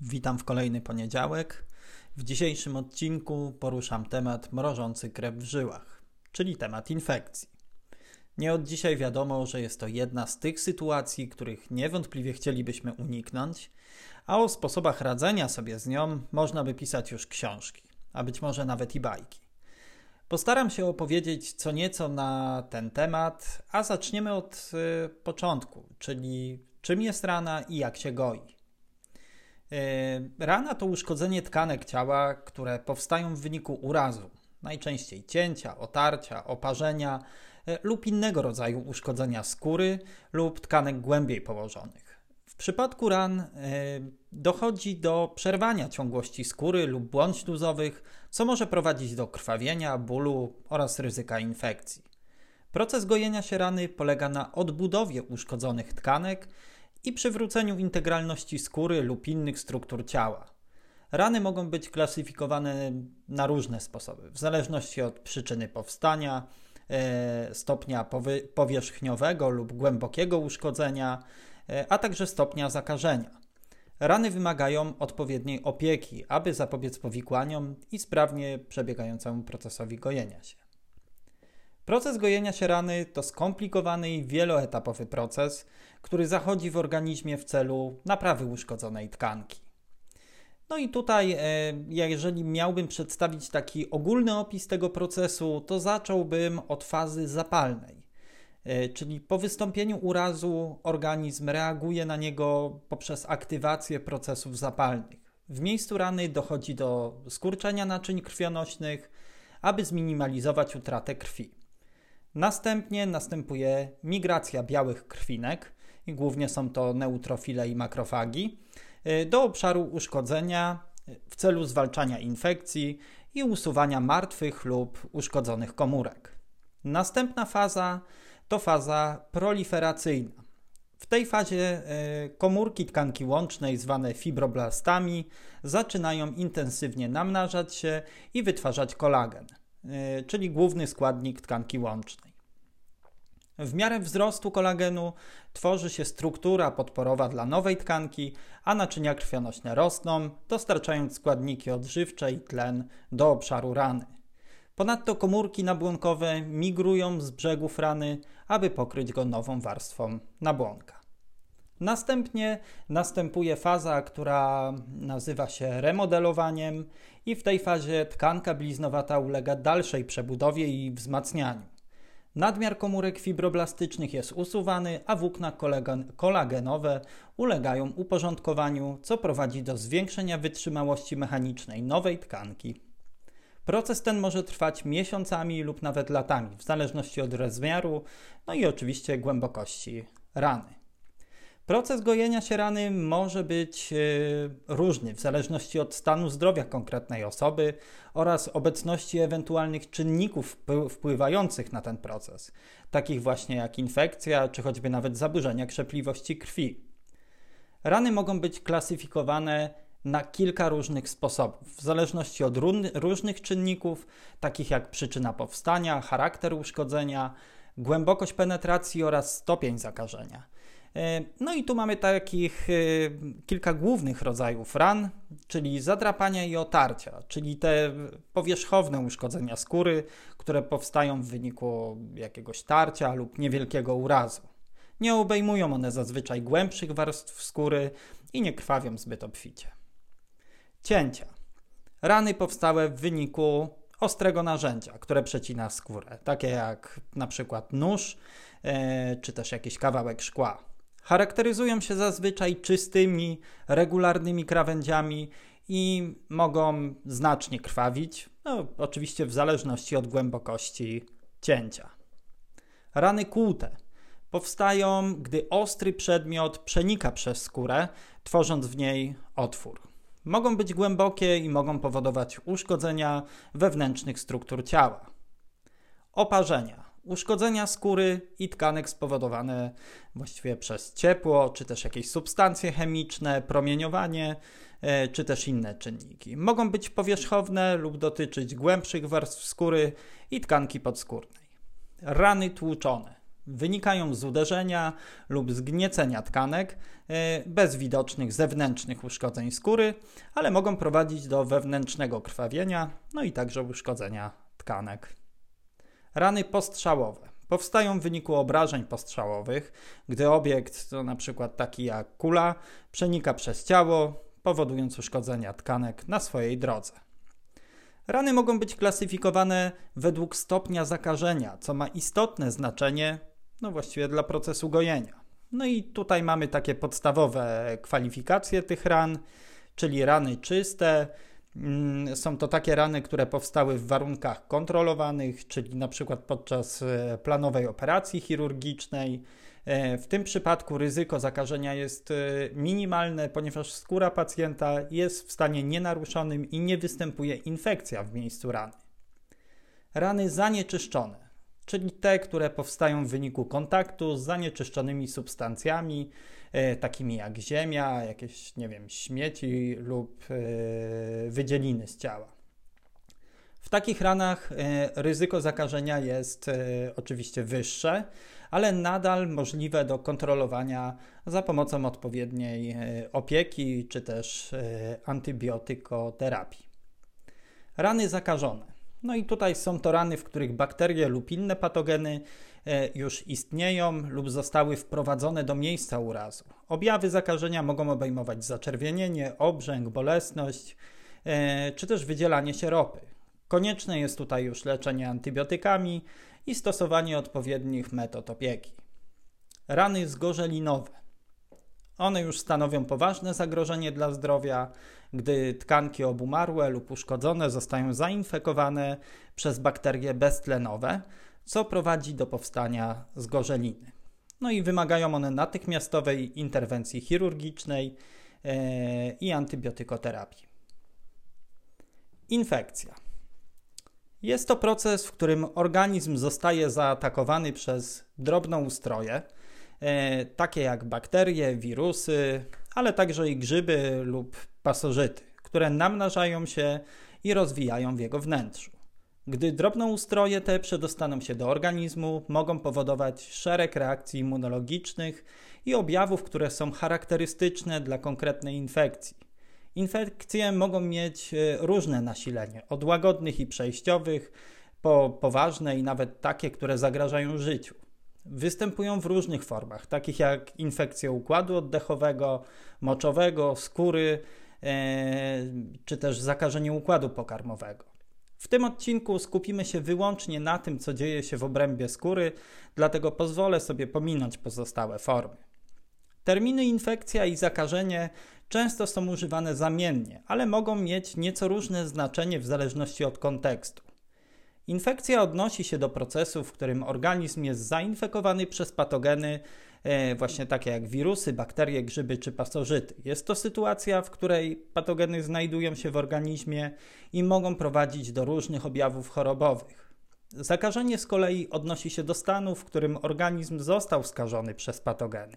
Witam w kolejny poniedziałek. W dzisiejszym odcinku poruszam temat mrożący krew w żyłach, czyli temat infekcji. Nie od dzisiaj wiadomo, że jest to jedna z tych sytuacji, których niewątpliwie chcielibyśmy uniknąć, a o sposobach radzenia sobie z nią można by pisać już książki, a być może nawet i bajki. Postaram się opowiedzieć co nieco na ten temat, a zaczniemy od y, początku, czyli czym jest rana i jak się goi. Y, rana to uszkodzenie tkanek ciała, które powstają w wyniku urazu, najczęściej cięcia, otarcia, oparzenia y, lub innego rodzaju uszkodzenia skóry lub tkanek głębiej położonych. W przypadku ran dochodzi do przerwania ciągłości skóry lub błąd śluzowych, co może prowadzić do krwawienia, bólu oraz ryzyka infekcji. Proces gojenia się rany polega na odbudowie uszkodzonych tkanek i przywróceniu integralności skóry lub innych struktur ciała. Rany mogą być klasyfikowane na różne sposoby, w zależności od przyczyny powstania, e, stopnia powierzchniowego lub głębokiego uszkodzenia, e, a także stopnia zakażenia. Rany wymagają odpowiedniej opieki, aby zapobiec powikłaniom i sprawnie przebiegającemu procesowi gojenia się. Proces gojenia się rany to skomplikowany i wieloetapowy proces, który zachodzi w organizmie w celu naprawy uszkodzonej tkanki. No i tutaj, e, jeżeli miałbym przedstawić taki ogólny opis tego procesu, to zacząłbym od fazy zapalnej. E, czyli po wystąpieniu urazu organizm reaguje na niego poprzez aktywację procesów zapalnych. W miejscu rany dochodzi do skurczenia naczyń krwionośnych, aby zminimalizować utratę krwi. Następnie następuje migracja białych krwinek, i głównie są to neutrofile i makrofagi, e, do obszaru uszkodzenia w celu zwalczania infekcji i usuwania martwych lub uszkodzonych komórek. Następna faza to faza proliferacyjna. W tej fazie e, komórki tkanki łącznej, zwane fibroblastami, zaczynają intensywnie namnażać się i wytwarzać kolagen, e, czyli główny składnik tkanki łącznej. W miarę wzrostu kolagenu tworzy się struktura podporowa dla nowej tkanki, a naczynia krwionośne rosną, dostarczając składniki odżywcze i tlen do obszaru rany. Ponadto komórki nabłonkowe migrują z brzegów rany, aby pokryć go nową warstwą nabłonka. Następnie następuje faza, która nazywa się remodelowaniem, i w tej fazie tkanka bliznowata ulega dalszej przebudowie i wzmacnianiu. Nadmiar komórek fibroblastycznych jest usuwany, a włókna kolagenowe ulegają uporządkowaniu, co prowadzi do zwiększenia wytrzymałości mechanicznej nowej tkanki. Proces ten może trwać miesiącami lub nawet latami, w zależności od rozmiaru, no i oczywiście głębokości rany. Proces gojenia się rany może być yy, różny w zależności od stanu zdrowia konkretnej osoby oraz obecności ewentualnych czynników wpływających na ten proces, takich właśnie jak infekcja czy choćby nawet zaburzenia krzepliwości krwi. Rany mogą być klasyfikowane na kilka różnych sposobów, w zależności od różnych czynników, takich jak przyczyna powstania, charakter uszkodzenia, głębokość penetracji oraz stopień zakażenia. E, no i tu mamy takich e, kilka głównych rodzajów ran, czyli zadrapania i otarcia, czyli te powierzchowne uszkodzenia skóry, które powstają w wyniku jakiegoś tarcia lub niewielkiego urazu. Nie obejmują one zazwyczaj głębszych warstw skóry i nie krwawią zbyt obficie. Cięcia. Rany powstałe w wyniku ostrego narzędzia, które przecina skórę, takie jak na przykład nóż e, czy też jakiś kawałek szkła. Charakteryzują się zazwyczaj czystymi, regularnymi krawędziami i mogą znacznie krwawić, no, oczywiście w zależności od głębokości cięcia. Rany kłute powstają, gdy ostry przedmiot przenika przez skórę, tworząc w niej otwór. Mogą być głębokie i mogą powodować uszkodzenia wewnętrznych struktur ciała. Oparzenia. Uszkodzenia skóry i tkanek spowodowane właściwie przez ciepło, czy też jakieś substancje chemiczne, promieniowanie, e, czy też inne czynniki. Mogą być powierzchowne lub dotyczyć głębszych warstw skóry i tkanki podskórnej. Rany tłuczone Wynikają z uderzenia lub zgniecenia tkanek e, bez widocznych zewnętrznych uszkodzeń skóry, ale mogą prowadzić do wewnętrznego krwawienia, no i także uszkodzenia tkanek. Rany postrzałowe powstają w wyniku obrażeń postrzałowych, gdy obiekt, to na przykład taki jak kula, przenika przez ciało, powodując uszkodzenia tkanek na swojej drodze. Rany mogą być klasyfikowane według stopnia zakażenia, co ma istotne znaczenie, no właściwie dla procesu gojenia. No i tutaj mamy takie podstawowe kwalifikacje tych ran, czyli rany czyste. Mm, są to takie rany, które powstały w warunkach kontrolowanych, czyli na przykład podczas e, planowej operacji chirurgicznej, E, w tym przypadku ryzyko zakażenia jest e, minimalne, ponieważ skóra pacjenta jest w stanie nienaruszonym i nie występuje infekcja w miejscu rany. Rany zanieczyszczone, czyli te, które powstają w wyniku kontaktu z zanieczyszczonymi substancjami, e, takimi jak ziemia, jakieś, nie wiem, śmieci lub wydzieliny z ciała. W takich ranach ryzyko zakażenia jest oczywiście wyższe, ale nadal możliwe do kontrolowania za pomocą odpowiedniej e, opieki czy też e, antybiotykoterapii. Rany zakażone. No i tutaj są to rany, w których bakterie lub inne patogeny e, już istnieją lub zostały wprowadzone do miejsca urazu. Objawy zakażenia mogą obejmować zaczerwienienie, obrzęk, bolesność czy też wydzielanie się ropy. Konieczne jest tutaj już leczenie antybiotykami i stosowanie odpowiednich metod opieki. Rany zgorzelinowe. One już stanowią poważne zagrożenie dla zdrowia, gdy tkanki obumarłe lub uszkodzone zostają zainfekowane przez bakterie beztlenowe, co prowadzi do powstania zgorzeliny. No i wymagają one natychmiastowej interwencji chirurgicznej e, i antybiotykoterapii. Infekcja. Jest to proces, w którym organizm zostaje zaatakowany przez drobnoustroje, e, takie jak bakterie, wirusy, ale także i grzyby lub pasożyty, które namnażają się i rozwijają w jego wnętrzu. Gdy drobnoustroje te przedostaną się do organizmu, mogą powodować szereg reakcji immunologicznych i objawów, które są charakterystyczne dla konkretnej infekcji. Infekcje mogą mieć e, różne nasilenie, od łagodnych i przejściowych, po poważne i nawet takie, które zagrażają życiu. Występują w różnych formach, takich jak infekcje układu oddechowego, moczowego, skóry, czy też zakażenie układu pokarmowego. W tym odcinku skupimy się wyłącznie na tym, co dzieje się w obrębie skóry, dlatego pozwolę sobie pominąć pozostałe formy. Terminy infekcja i zakażenie często są używane zamiennie, ale mogą mieć nieco różne znaczenie w zależności od kontekstu. Infekcja odnosi się do procesu, w którym organizm jest zainfekowany przez patogeny, e, właśnie takie jak wirusy, bakterie, grzyby czy pasożyty. Jest to sytuacja, w której patogeny znajdują się w organizmie i mogą prowadzić do różnych objawów chorobowych. Zakażenie z kolei odnosi się do stanu, w którym organizm został skażony przez patogeny.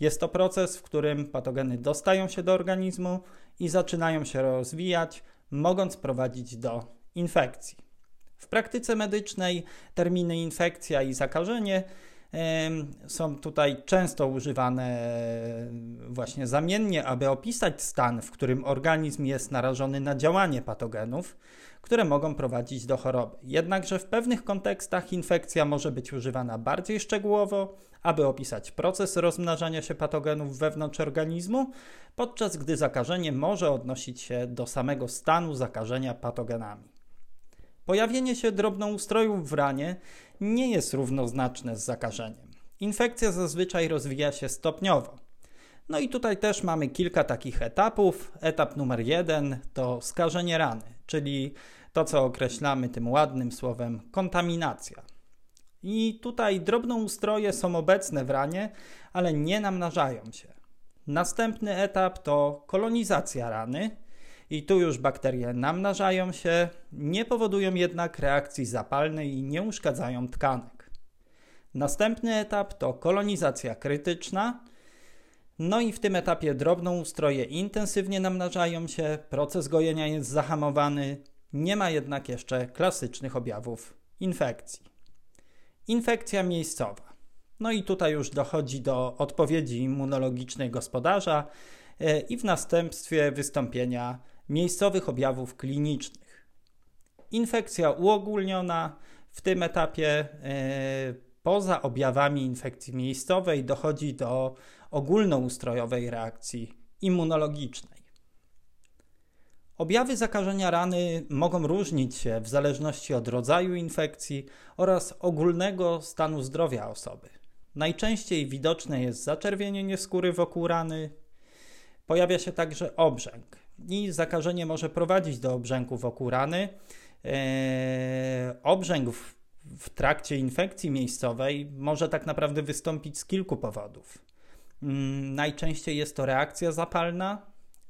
Jest to proces, w którym patogeny dostają się do organizmu i zaczynają się rozwijać, mogąc prowadzić do infekcji. W praktyce medycznej terminy infekcja i zakażenie są tutaj często używane właśnie zamiennie, aby opisać stan, w którym organizm jest narażony na działanie patogenów, które mogą prowadzić do choroby. Jednakże w pewnych kontekstach infekcja może być używana bardziej szczegółowo, aby opisać proces rozmnażania się patogenów wewnątrz organizmu, podczas gdy zakażenie może odnosić się do samego stanu zakażenia patogenami. Pojawienie się drobnoustrojów w ranie nie jest równoznaczne z zakażeniem. Infekcja zazwyczaj rozwija się stopniowo. No i tutaj też mamy kilka takich etapów. Etap numer jeden to skażenie rany, czyli to, co określamy tym ładnym słowem kontaminacja. I tutaj drobnoustroje są obecne w ranie, ale nie namnażają się. Następny etap to kolonizacja rany. I tu już bakterie namnażają się, nie powodują jednak reakcji zapalnej i nie uszkadzają tkanek. Następny etap to kolonizacja krytyczna. No i w tym etapie drobnoustroje intensywnie namnażają się, proces gojenia jest zahamowany, nie ma jednak jeszcze klasycznych objawów infekcji. Infekcja miejscowa. No i tutaj już dochodzi do odpowiedzi immunologicznej gospodarza e, i w następstwie wystąpienia miejscowych objawów klinicznych. Infekcja uogólniona w tym etapie e, poza objawami infekcji miejscowej dochodzi do ogólnoustrojowej reakcji immunologicznej. Objawy zakażenia rany mogą różnić się w zależności od rodzaju infekcji oraz ogólnego stanu zdrowia osoby. Najczęściej widoczne jest zaczerwienienie skóry wokół rany. Pojawia się także obrzęk i zakażenie może prowadzić do obrzęku wokół rany. Eee, obrzęk w, w trakcie infekcji miejscowej może tak naprawdę wystąpić z kilku powodów. Mm, najczęściej jest to reakcja zapalna,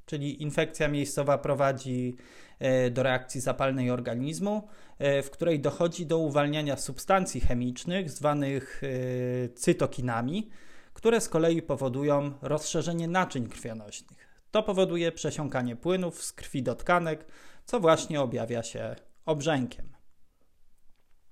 czyli infekcja miejscowa prowadzi e, do reakcji zapalnej organizmu, e, w której dochodzi do uwalniania substancji chemicznych zwanych e, cytokinami, które z kolei powodują rozszerzenie naczyń krwionośnych. To powoduje przesiąkanie płynów z krwi do tkanek, co właśnie objawia się obrzękiem.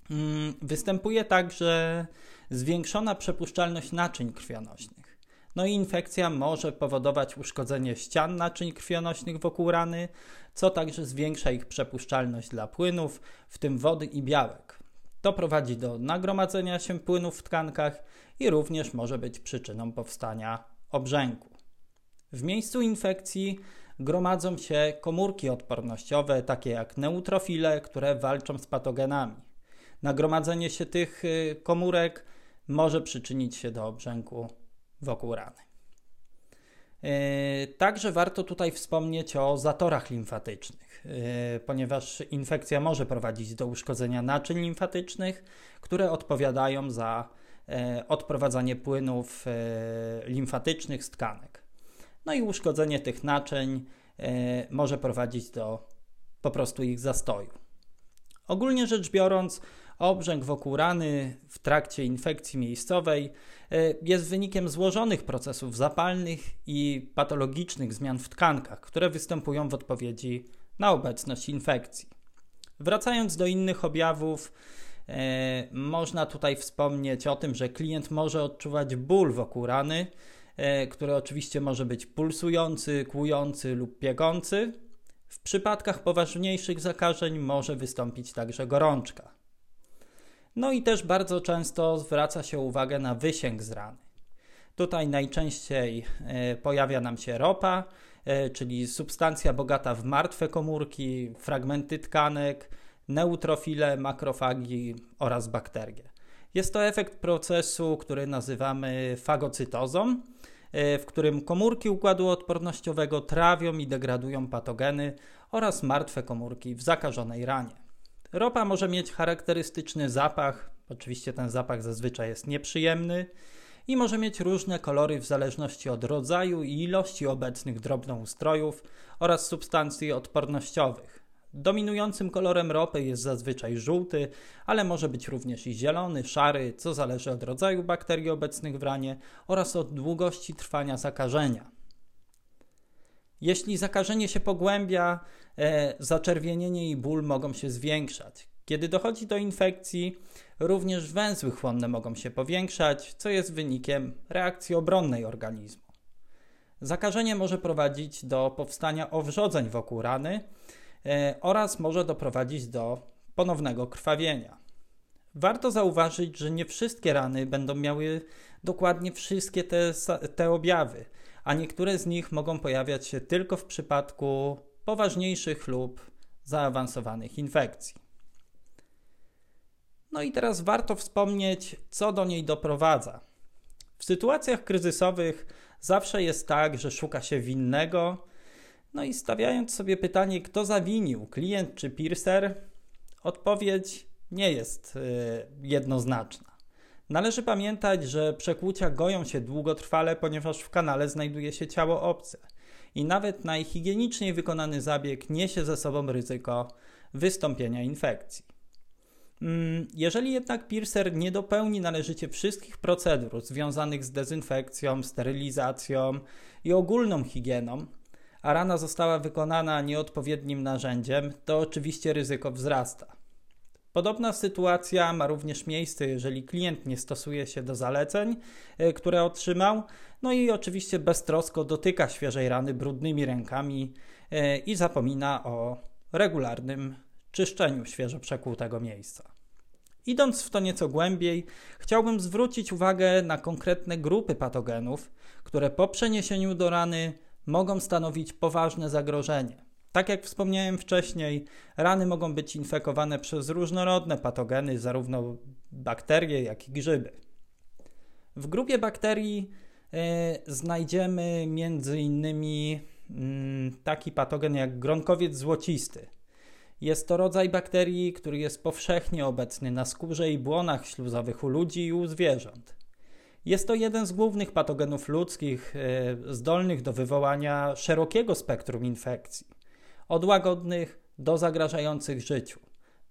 Mm, występuje także zwiększona przepuszczalność naczyń krwionośnych. No i infekcja może powodować uszkodzenie ścian naczyń krwionośnych wokół rany, co także zwiększa ich przepuszczalność dla płynów, w tym wody i białek. To prowadzi do nagromadzenia się płynów w tkankach i również może być przyczyną powstania obrzęku. W miejscu infekcji gromadzą się komórki odpornościowe, takie jak neutrofile, które walczą z patogenami. Nagromadzenie się tych y, komórek może przyczynić się do obrzęku wokół rany. E, także warto tutaj wspomnieć o zatorach limfatycznych, e, ponieważ infekcja może prowadzić do uszkodzenia naczyń limfatycznych, które odpowiadają za e, odprowadzanie płynów limfatycznych z tkanek. No i uszkodzenie tych naczyń może prowadzić do po prostu ich zastoju. Ogólnie rzecz biorąc, Obrzęk wokół rany w trakcie infekcji miejscowej e, jest wynikiem złożonych procesów zapalnych i patologicznych zmian w tkankach, które występują w odpowiedzi na obecność infekcji. Wracając do innych objawów, e, można tutaj wspomnieć o tym, że klient może odczuwać ból wokół rany, e, który oczywiście może być pulsujący, kłujący lub piegący. W przypadkach poważniejszych zakażeń może wystąpić także gorączka. No i też bardzo często zwraca się uwagę na wysięg z rany. Tutaj najczęściej e, pojawia nam się ropa, e, czyli substancja bogata w martwe komórki, fragmenty tkanek, neutrofile, makrofagi oraz bakterie. Jest to efekt procesu, który nazywamy fagocytozą, e, w którym komórki układu odpornościowego trawią i degradują patogeny oraz martwe komórki w zakażonej ranie. Ropa może mieć charakterystyczny zapach, oczywiście ten zapach zazwyczaj jest nieprzyjemny i może mieć różne kolory w zależności od rodzaju i ilości obecnych drobnoustrojów oraz substancji odpornościowych. Dominującym kolorem ropy jest zazwyczaj żółty, ale może być również i zielony, szary, co zależy od rodzaju bakterii obecnych w ranie oraz od długości trwania zakażenia. Jeśli zakażenie się pogłębia, e, zaczerwienienie i ból mogą się zwiększać. Kiedy dochodzi do infekcji, również węzły chłonne mogą się powiększać, co jest wynikiem reakcji obronnej organizmu. Zakażenie może prowadzić do powstania owrzodzeń wokół rany oraz może doprowadzić do ponownego krwawienia. Warto zauważyć, że nie wszystkie rany będą miały dokładnie wszystkie te, te objawy a niektóre z nich mogą pojawiać się tylko w przypadku poważniejszych lub zaawansowanych infekcji. No i teraz warto wspomnieć, co do niej doprowadza. W sytuacjach kryzysowych zawsze jest tak, że szuka się winnego. No i stawiając sobie pytanie, kto zawinił, klient czy piercer, odpowiedź nie jest y, jednoznaczna. Należy pamiętać, że przekłucia goją się długotrwale, ponieważ w kanale znajduje się ciało obce i nawet najhigieniczniej wykonany zabieg niesie ze sobą ryzyko wystąpienia infekcji. Mm, jeżeli jednak piercer nie dopełni należycie wszystkich procedur związanych z dezynfekcją, sterylizacją i ogólną higieną, a rana została wykonana nieodpowiednim narzędziem, to oczywiście ryzyko wzrasta. Podobna sytuacja ma również miejsce, jeżeli klient nie stosuje się do zaleceń, e, które otrzymał, no i oczywiście beztrosko dotyka świeżej rany brudnymi rękami e, i zapomina o regularnym czyszczeniu świeżo przekłutego miejsca. Idąc w to nieco głębiej, chciałbym zwrócić uwagę na konkretne grupy patogenów, które po przeniesieniu do rany mogą stanowić poważne zagrożenie. Tak jak wspomniałem wcześniej, rany mogą być infekowane przez różnorodne patogeny, zarówno bakterie, jak i grzyby. W grupie bakterii y, znajdziemy między innymi y, taki patogen jak gronkowiec złocisty. Jest to rodzaj bakterii, który jest powszechnie obecny na skórze i błonach śluzowych u ludzi i u zwierząt. Jest to jeden z głównych patogenów ludzkich y, zdolnych do wywołania szerokiego spektrum infekcji od łagodnych do zagrażających życiu.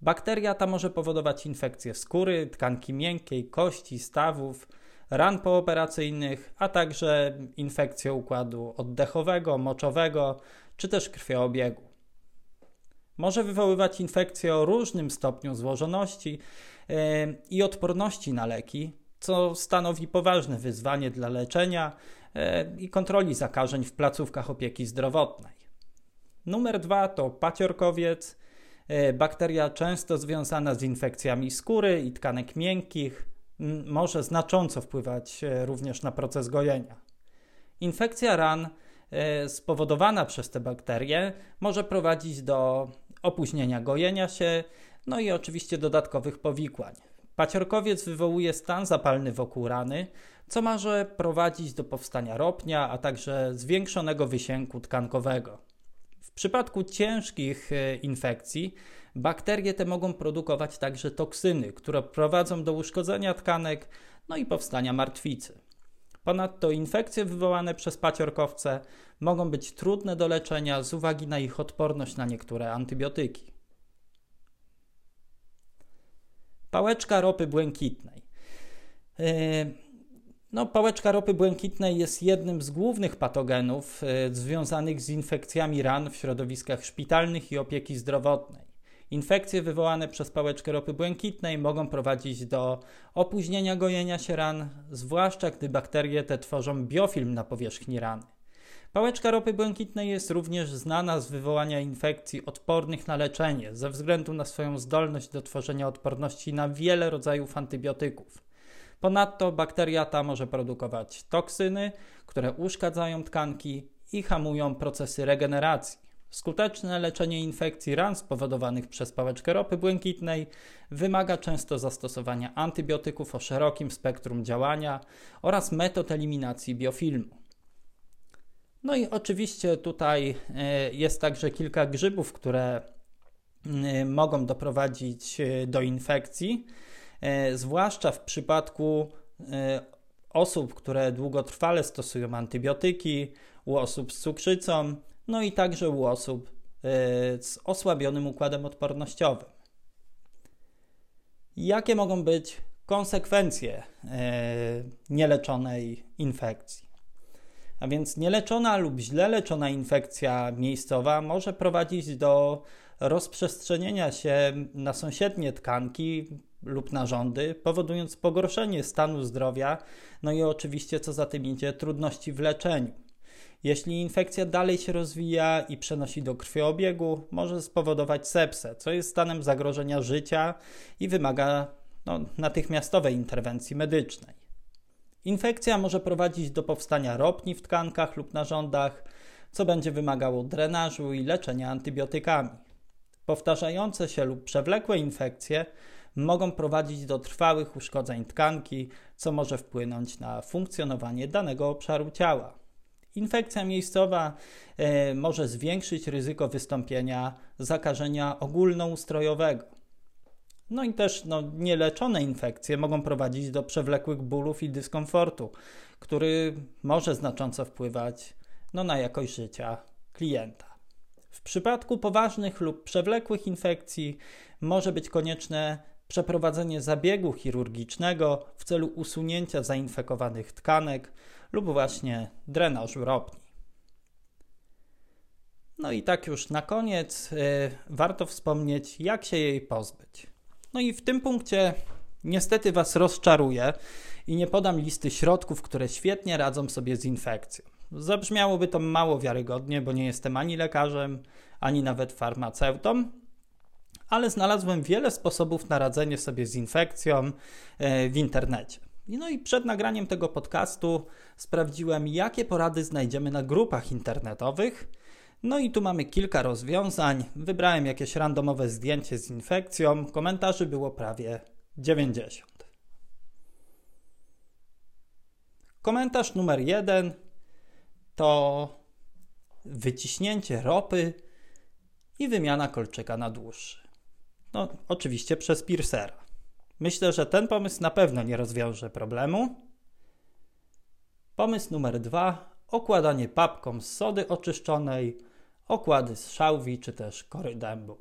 Bakteria ta może powodować infekcje skóry, tkanki miękkiej, kości, stawów, ran pooperacyjnych, a także infekcje układu oddechowego, moczowego czy też krwioobiegu. Może wywoływać infekcje o różnym stopniu złożoności yy, i odporności na leki, co stanowi poważne wyzwanie dla leczenia yy, i kontroli zakażeń w placówkach opieki zdrowotnej. Numer dwa to paciorkowiec, e, bakteria często związana z infekcjami skóry i tkanek miękkich, może znacząco wpływać e, również na proces gojenia. Infekcja ran e, spowodowana przez te bakterie może prowadzić do opóźnienia gojenia się, no i oczywiście dodatkowych powikłań. Paciorkowiec wywołuje stan zapalny wokół rany, co może prowadzić do powstania ropnia, a także zwiększonego wysięku tkankowego. W przypadku ciężkich e, infekcji bakterie te mogą produkować także toksyny, które prowadzą do uszkodzenia tkanek, no i powstania martwicy. Ponadto infekcje wywołane przez paciorkowce mogą być trudne do leczenia z uwagi na ich odporność na niektóre antybiotyki. Pałeczka ropy błękitnej. E, no, pałeczka ropy błękitnej jest jednym z głównych patogenów y, związanych z infekcjami ran w środowiskach szpitalnych i opieki zdrowotnej. Infekcje wywołane przez pałeczkę ropy błękitnej mogą prowadzić do opóźnienia gojenia się ran, zwłaszcza gdy bakterie te tworzą biofilm na powierzchni rany. Pałeczka ropy błękitnej jest również znana z wywołania infekcji odpornych na leczenie ze względu na swoją zdolność do tworzenia odporności na wiele rodzajów antybiotyków. Ponadto bakteria ta może produkować toksyny, które uszkadzają tkanki i hamują procesy regeneracji. Skuteczne leczenie infekcji ran spowodowanych przez pałeczkę ropy błękitnej wymaga często zastosowania antybiotyków o szerokim spektrum działania oraz metod eliminacji biofilmu. No i oczywiście tutaj e, jest także kilka grzybów, które e, mogą doprowadzić e, do infekcji. Zwłaszcza w przypadku osób, które długotrwale stosują antybiotyki, u osób z cukrzycą, no i także u osób z osłabionym układem odpornościowym. Jakie mogą być konsekwencje nieleczonej infekcji? A więc nieleczona lub źle leczona infekcja miejscowa może prowadzić do rozprzestrzenienia się na sąsiednie tkanki, lub narządy, powodując pogorszenie stanu zdrowia, no i oczywiście, co za tym idzie, trudności w leczeniu. Jeśli infekcja dalej się rozwija i przenosi do krwiobiegu, może spowodować sepsę, co jest stanem zagrożenia życia i wymaga no, natychmiastowej interwencji medycznej. Infekcja może prowadzić do powstania ropni w tkankach lub narządach, co będzie wymagało drenażu i leczenia antybiotykami. Powtarzające się lub przewlekłe infekcje mogą prowadzić do trwałych uszkodzeń tkanki, co może wpłynąć na funkcjonowanie danego obszaru ciała. Infekcja miejscowa y, może zwiększyć ryzyko wystąpienia zakażenia ogólnoustrojowego. No i też no, nieleczone infekcje mogą prowadzić do przewlekłych bólów i dyskomfortu, który może znacząco wpływać no, na jakość życia klienta. W przypadku poważnych lub przewlekłych infekcji może być konieczne przeprowadzenie zabiegu chirurgicznego w celu usunięcia zainfekowanych tkanek lub właśnie drenażu ropni. No i tak już na koniec yy, warto wspomnieć, jak się jej pozbyć. No i w tym punkcie niestety Was rozczaruję i nie podam listy środków, które świetnie radzą sobie z infekcją. Zabrzmiałoby to mało wiarygodnie, bo nie jestem ani lekarzem, ani nawet farmaceutą, ale znalazłem wiele sposobów na radzenie sobie z infekcją e, w internecie. No i przed nagraniem tego podcastu sprawdziłem, jakie porady znajdziemy na grupach internetowych. No i tu mamy kilka rozwiązań. Wybrałem jakieś randomowe zdjęcie z infekcją. Komentarzy było prawie 90. Komentarz numer jeden to wyciśnięcie ropy i wymiana kolczyka na dłuższy. No, oczywiście przez piercera. Myślę, że ten pomysł na pewno nie rozwiąże problemu. Pomysł numer dwa: okładanie papką z sody oczyszczonej, okłady z szałwi czy też kory dębu.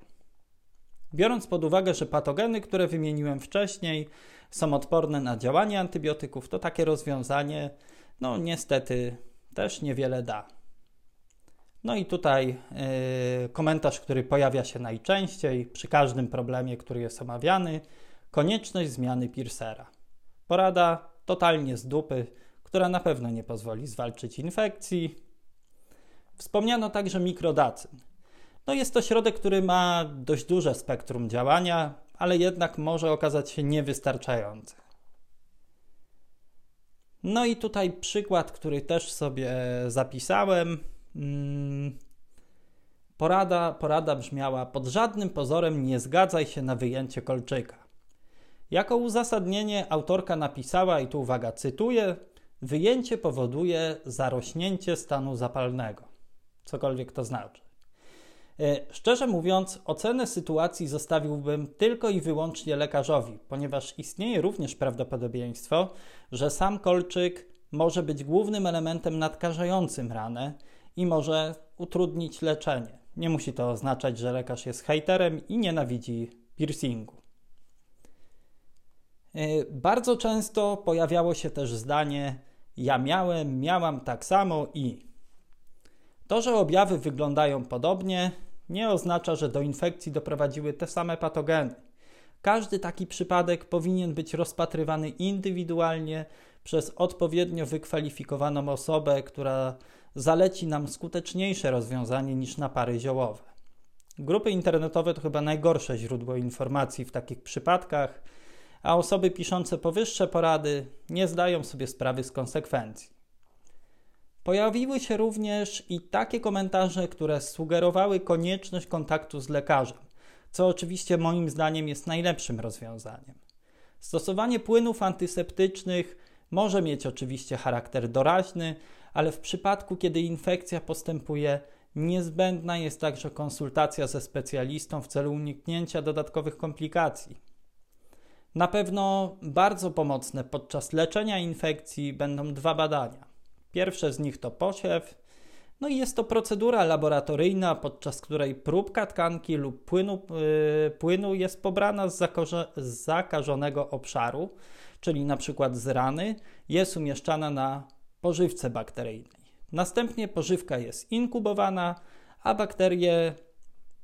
Biorąc pod uwagę, że patogeny, które wymieniłem wcześniej, są odporne na działanie antybiotyków, to takie rozwiązanie, no niestety, też niewiele da. No i tutaj yy, komentarz, który pojawia się najczęściej przy każdym problemie, który jest omawiany, konieczność zmiany piercera. Porada totalnie z dupy, która na pewno nie pozwoli zwalczyć infekcji. Wspomniano także mikrodacyn. No jest to środek, który ma dość duże spektrum działania, ale jednak może okazać się niewystarczający. No i tutaj przykład, który też sobie zapisałem. Mm, porada, porada brzmiała: Pod żadnym pozorem nie zgadzaj się na wyjęcie kolczyka. Jako uzasadnienie autorka napisała, i tu uwaga, cytuję: Wyjęcie powoduje zarośnięcie stanu zapalnego. Cokolwiek to znaczy. E, szczerze mówiąc, ocenę sytuacji zostawiłbym tylko i wyłącznie lekarzowi, ponieważ istnieje również prawdopodobieństwo, że sam kolczyk może być głównym elementem nadkażającym ranę i może utrudnić leczenie. Nie musi to oznaczać, że lekarz jest hejterem i nienawidzi piercingu. E, bardzo często pojawiało się też zdanie: Ja miałem, miałam tak samo i. To, że objawy wyglądają podobnie, nie oznacza, że do infekcji doprowadziły te same patogeny. Każdy taki przypadek powinien być rozpatrywany indywidualnie przez odpowiednio wykwalifikowaną osobę, która zaleci nam skuteczniejsze rozwiązanie niż napary ziołowe. Grupy internetowe to chyba najgorsze źródło informacji w takich przypadkach, a osoby piszące powyższe porady nie zdają sobie sprawy z konsekwencji. Pojawiły się również i takie komentarze, które sugerowały konieczność kontaktu z lekarzem, co oczywiście moim zdaniem jest najlepszym rozwiązaniem. Stosowanie płynów antyseptycznych może mieć oczywiście charakter doraźny, ale w przypadku, kiedy infekcja postępuje, niezbędna jest także konsultacja ze specjalistą w celu uniknięcia dodatkowych komplikacji. Na pewno bardzo pomocne podczas leczenia infekcji będą dwa badania. Pierwsze z nich to posiew. No i jest to procedura laboratoryjna, podczas której próbka tkanki lub płynu, yy, płynu jest pobrana z, z zakażonego obszaru, czyli przykład z rany, jest umieszczana na pożywce bakteryjnej. Następnie pożywka jest inkubowana, a bakterie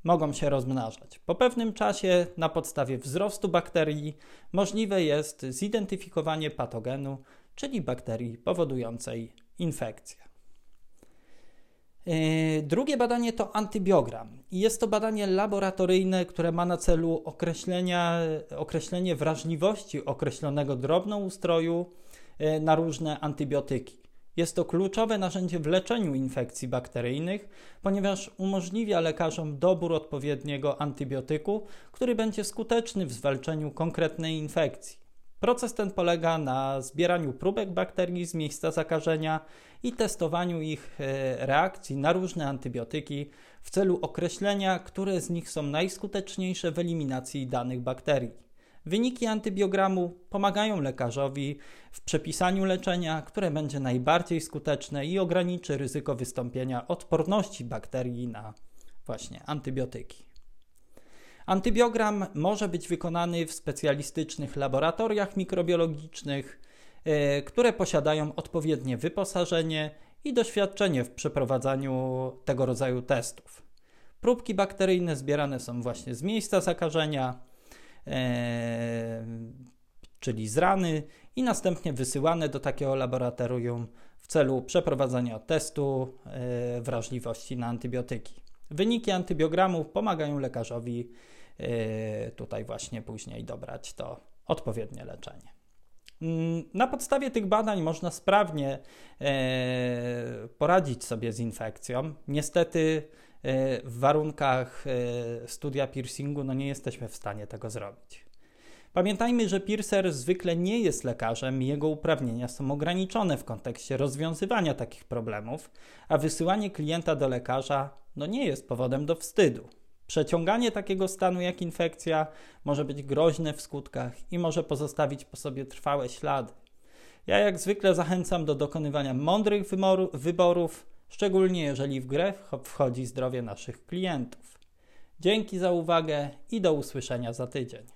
mogą się rozmnażać. Po pewnym czasie, na podstawie wzrostu bakterii, możliwe jest zidentyfikowanie patogenu, czyli bakterii powodującej infekcję. E, drugie badanie to antybiogram. Jest to badanie laboratoryjne, które ma na celu określenie wrażliwości określonego drobnoustroju e, na różne antybiotyki. Jest to kluczowe narzędzie w leczeniu infekcji bakteryjnych, ponieważ umożliwia lekarzom dobór odpowiedniego antybiotyku, który będzie skuteczny w zwalczeniu konkretnej infekcji. Proces ten polega na zbieraniu próbek bakterii z miejsca zakażenia i testowaniu ich e, reakcji na różne antybiotyki w celu określenia, które z nich są najskuteczniejsze w eliminacji danych bakterii. Wyniki antybiogramu pomagają lekarzowi w przepisaniu leczenia, które będzie najbardziej skuteczne i ograniczy ryzyko wystąpienia odporności bakterii na właśnie antybiotyki. Antybiogram może być wykonany w specjalistycznych laboratoriach mikrobiologicznych, e, które posiadają odpowiednie wyposażenie i doświadczenie w przeprowadzaniu tego rodzaju testów. Próbki bakteryjne zbierane są właśnie z miejsca zakażenia. E, czyli z rany, i następnie wysyłane do takiego laboratorium w celu przeprowadzenia testu e, wrażliwości na antybiotyki. Wyniki antybiogramów pomagają lekarzowi e, tutaj właśnie później dobrać to odpowiednie leczenie. Mm, na podstawie tych badań można sprawnie poradzić sobie z infekcją. Niestety w warunkach studia piercingu no nie jesteśmy w stanie tego zrobić. Pamiętajmy, że Piercer zwykle nie jest lekarzem i jego uprawnienia są ograniczone w kontekście rozwiązywania takich problemów, a wysyłanie klienta do lekarza no nie jest powodem do wstydu. Przeciąganie takiego stanu jak infekcja może być groźne w skutkach i może pozostawić po sobie trwałe ślady. Ja jak zwykle zachęcam do dokonywania mądrych wyborów, szczególnie jeżeli w grę wchodzi zdrowie naszych klientów. Dzięki za uwagę i do usłyszenia za tydzień.